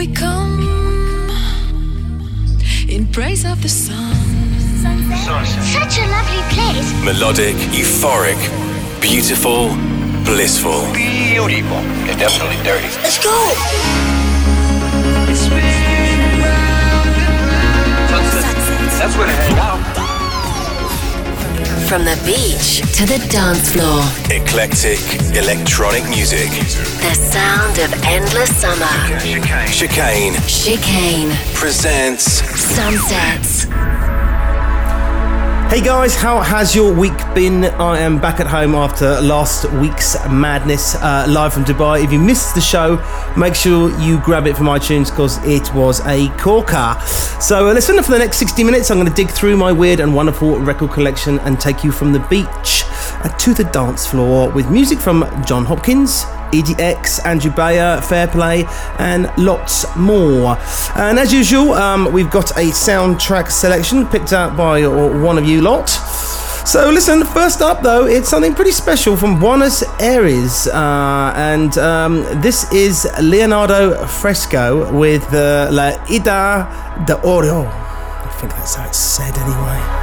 we come in praise of the sun. Such a lovely place. Melodic, euphoric, beautiful, blissful. Beautiful. It's definitely dirty. Let's go. That's where to hang out. From the beach to the dance floor, Eclectic, electronic music. the sound of endless summer. Chicane Chicane Chicane. presents Sunsets. Hey guys, how has your week been? I am back at home after last week's madness, uh, live from Dubai. If you missed the show, make sure you grab it from iTunes because it was a corker. So uh, listen for the next 60 minutes. I'm going to dig through my weird and wonderful record collection and take you from the beach uh, to the dance floor with music from Jon Hopkins, EDX, Andrew Bayer, Fehrplay, and lots more. And as usual, um, we've got a soundtrack selection picked out by one of you lot. So listen, first up though, it's something pretty special from Buenos Aires, uh, and um, this is Leandro Fresco with uh, La Ida de Oro. I think that's how it's said anyway.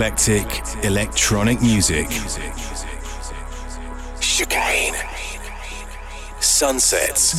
Eclectic electronic music. Chicane. Sunsets.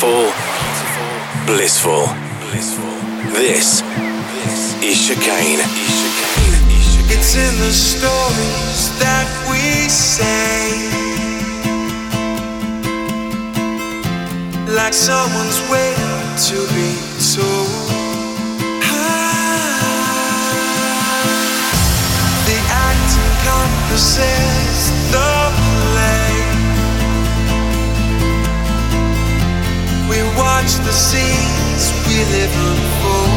Beautiful, blissful. This is chicane. It's in the stories that we say. Like someone's waiting to be told. Ah. The acting encompasses the watch the scenes we live unfold.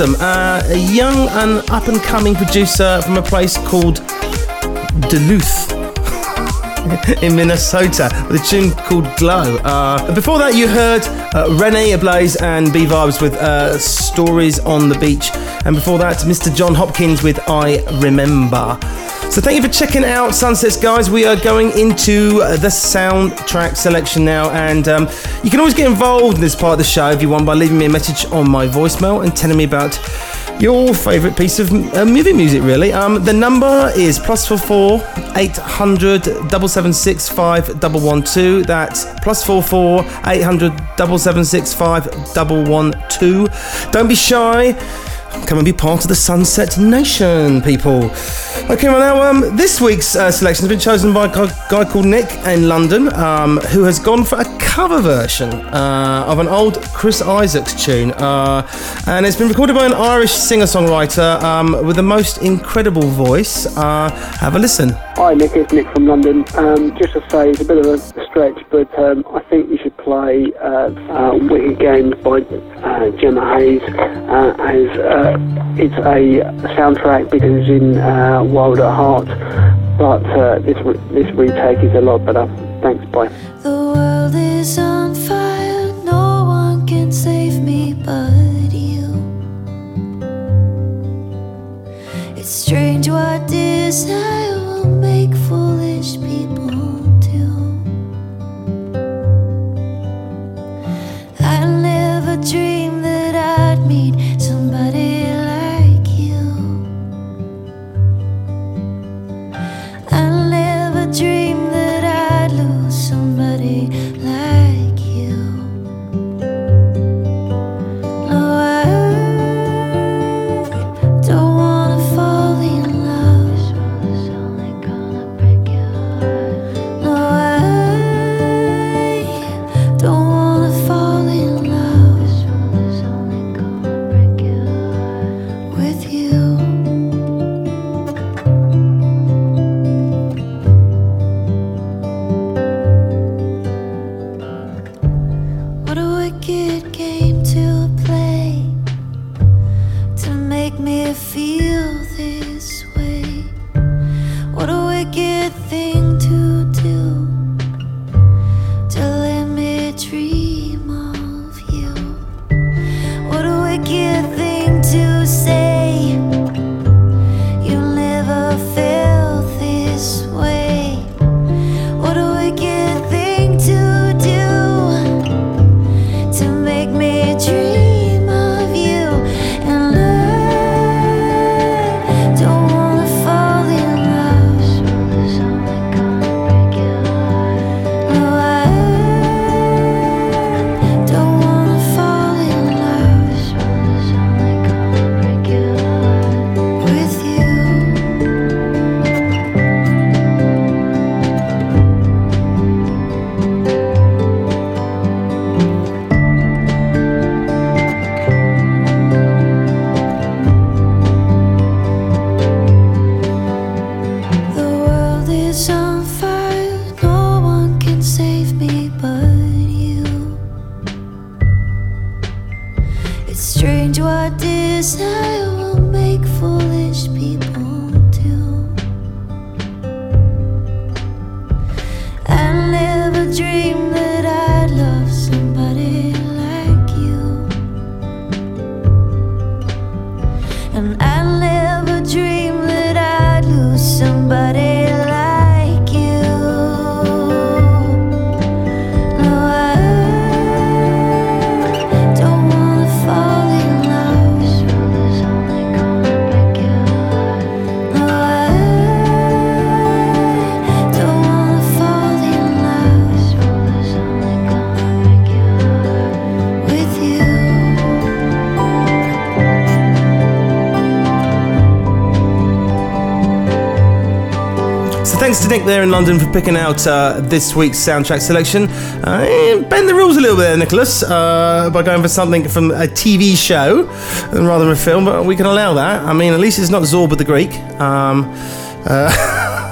Uh, a young and up and coming producer from a place called Duluth. in Minnesota with a tune called Glow. Uh, before that, you heard uh, Rene Ablaze and BVibes with uh, Stories on the Beach. And before that, Mr. Jon Hopkins with I Remember. So thank you for checking out Sunsets, guys. We are going into uh, the soundtrack selection now, and um, you can always get involved in this part of the show if you want by leaving me a message on my voicemail and telling me about your favourite piece of uh, movie music, really. Um, the number is plus four four eight hundred double seven six five double one two. That's plus four four eight hundred double seven six five double one two. Don't be shy. Come and be part of the Sunset Nation, people. Okay, well now um, this week's uh, selection has been chosen by a guy called Nick in London, um, who has gone for a cover version uh, of an old Chris Isaak's tune, uh, and it's been recorded by an Irish singer-songwriter um, with the most incredible voice. Uh, have a listen. Hi, Nick. It's Nick from London. Um, just to say, it's a bit of a stretch, but um, I think you should play uh, uh, "Wicked Games" by Gemma Hayes as it's a soundtrack because it's in uh, Wild at Heart, but uh, this re- this retake is a lot better. Thanks, bye. The world is on fire, no one can save me but you. It's strange what desire make foolish people do. I never dreamed that I'd wicked game to play to make me feel this way. What a wicked thing Nick there in London for picking out uh, this week's soundtrack selection. Uh, bend the rules a little bit Nicholas, uh, by going for something from a TV show rather than a film, but we can allow that. I mean, at least it's not Zorba the Greek. Um, uh,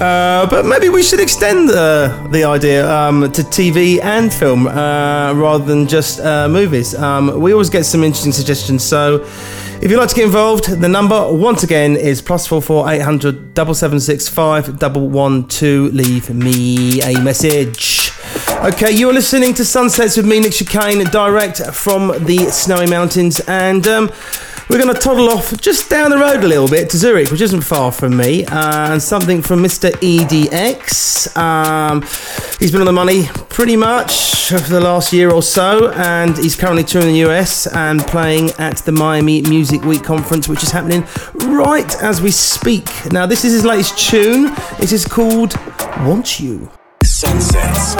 Uh, but maybe we should extend uh, the idea um, to TV and film uh, rather than just uh, movies. Um, we always get some interesting suggestions. So if you'd like to get involved, the number once again is plus four four eight hundred double seven six five double one two. Leave me a message. Okay, you're listening to Sunsets with me, Nick Chicane, direct from the snowy mountains, and um, we're going to toddle off just down the road a little bit to Zurich, which isn't far from me, uh, and something from Mr. EDX. Um, he's been on the money pretty much for the last year or so, and he's currently touring the US and playing at the Miami Music Week conference, which is happening right as we speak. Now, this is his latest tune. It is called Want You. Sunsets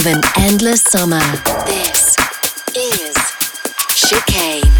of an endless summer. This is Chicane.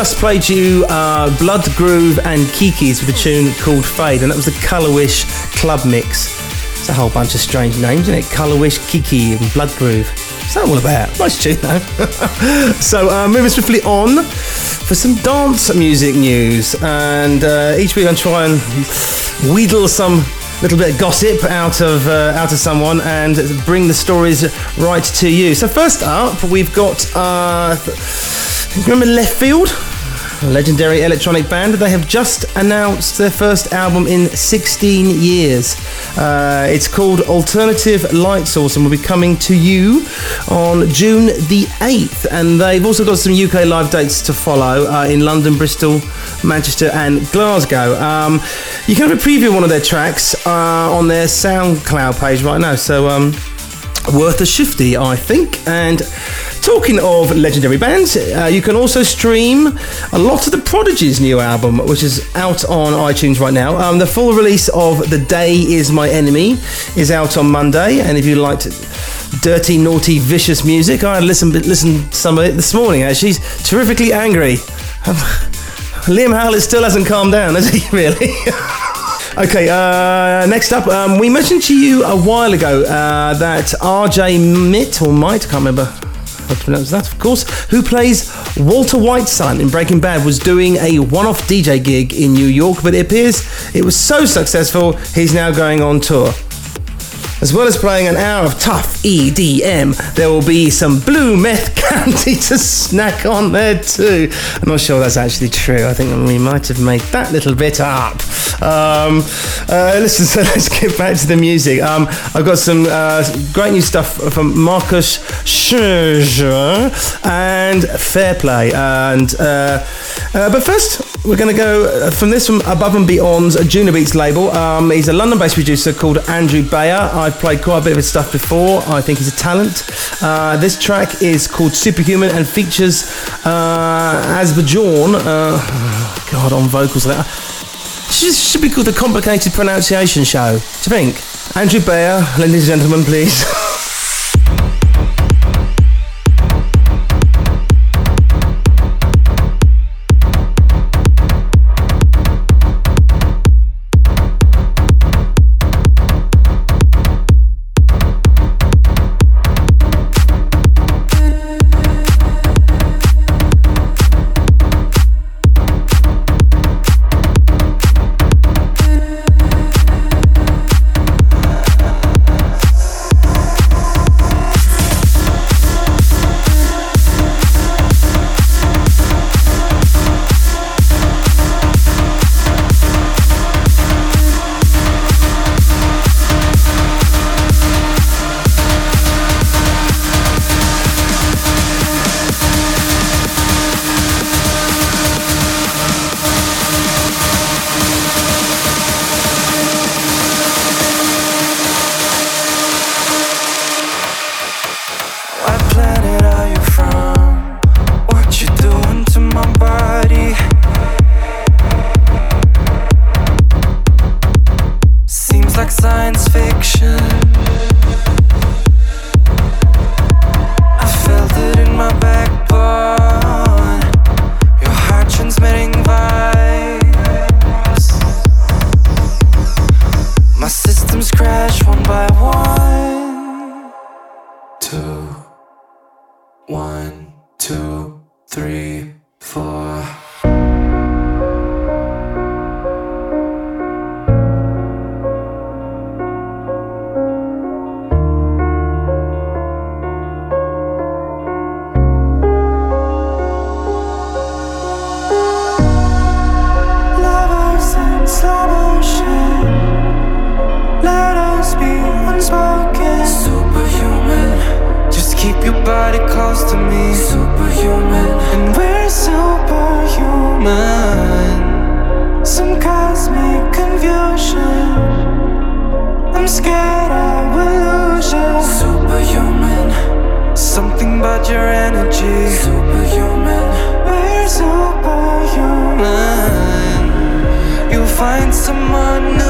Just played you uh, Blood Groove and Kikis with a tune called Fade, and that was the Colorwish Club Mix. It's a whole bunch of strange names, isn't it? Colorwish, Kiki, and Blood Groove. What's that all about? Nice tune, though. so, uh, moving swiftly on for some dance music news, and uh, each week I'm trying to wheedle some little bit of gossip out of uh, out of someone and bring the stories right to you. So first up, we've got uh, remember Leftfield, legendary electronic band. They have just announced their first album in 16 years. Uh, it's called Alternative Light Source and will be coming to you on June the 8th. And they've also got some UK live dates to follow uh, in London, Bristol, Manchester, and Glasgow. Um, you can have a preview of one of their tracks uh, on their SoundCloud page right now. So, um, worth a shifty, I think. And talking of legendary bands, uh, you can also stream a lot of the Prodigy's new album, which is out on iTunes right now. Um, the full release of The Day Is My Enemy is out on Monday, and if you liked dirty, naughty, vicious music, I listened listened some of it this morning. Actually, she's terrifically angry. Liam Howlett still hasn't calmed down, has he? Really? Okay, uh, next up, um, we mentioned to you a while ago uh, that RJ Mitte, or Might, I can't remember pronounce that, of course, who plays Walter White's son in Breaking Bad, was doing a one off DJ gig in New York, but it appears it was so successful, he's now going on tour. As well as playing an hour of tough EDM, there will be some blue meth candy to snack on there too. I'm not sure that's actually true. I think we might have made that little bit up. Um, uh, listen, so let's get back to the music. Um, I've got some uh, great new stuff from Marcus Schossow and Fehrplay. And uh, uh, but first, we're going to go from this from Above and Beyond's Juno Beats label. Um, he's a London-based producer called Andrew Bayer. I've played quite a bit of his stuff before. I think he's a talent. Uh, this track is called Superhuman and features uh, Asbjorn. Uh, God, on vocals there. Should, should be called the Complicated Pronunciation Show. Do you think? Andrew Bayer, ladies and gentlemen, please. find someone new.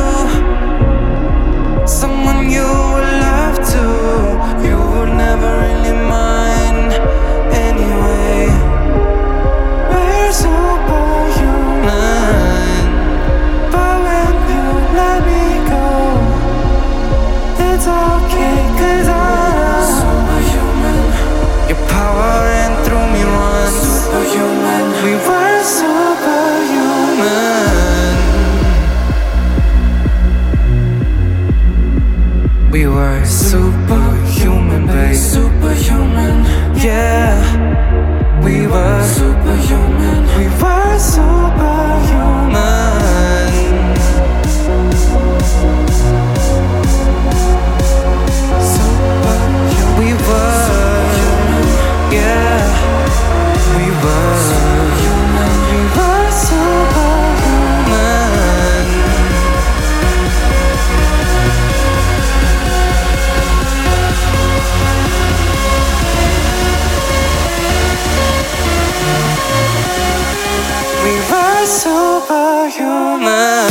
Superhuman. We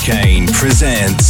floor. Chicane presents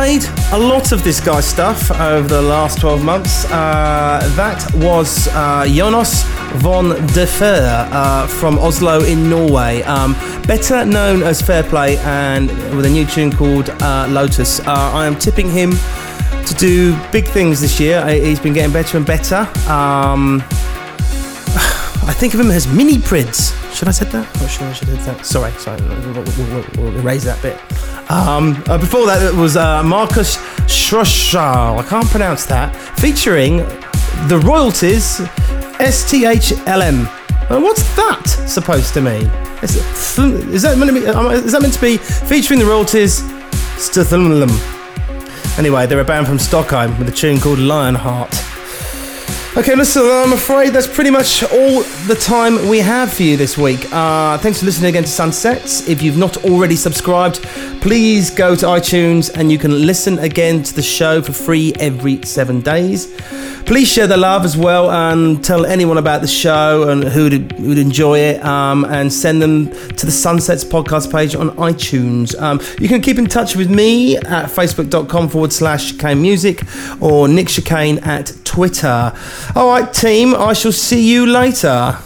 played a lot of this guy's stuff over the last 12 months. Uh, that was uh, Jonas von der Fer uh, from Oslo in Norway, um, better known as Fehrplay, and with a new tune called uh, Lotus. Uh, I am tipping him to do big things this year. Uh, He's been getting better and better. Um, I think of him as mini Prydz. Should I said that? I'm not sure I should have said that. Sorry, sorry. We'll, we'll- we'll- erase that bit. Um, uh, before that, it was uh, Marcus Schroschal. I can't pronounce that. Featuring the royalties STHLM. Uh, what's that supposed to mean? Is, that meant to be? um, Is that meant to be featuring the royalties? Stuthlum. Anyway, they're a band from Stockholm with a tune called Lionheart. Okay, listen, I'm afraid that's pretty much all the time we have for you this week. Uh, thanks for listening again to Sunsets. If you've not already subscribed, please go to iTunes and you can listen again to the show for free every seven days. Please share the love as well and tell anyone about the show and who'd, who'd enjoy it um, and send them to the Sunsets podcast page on iTunes. Um, you can keep in touch with me at facebook.com forward slash chicane music or Nick Chicane at Twitter. All right, team, I shall see you later.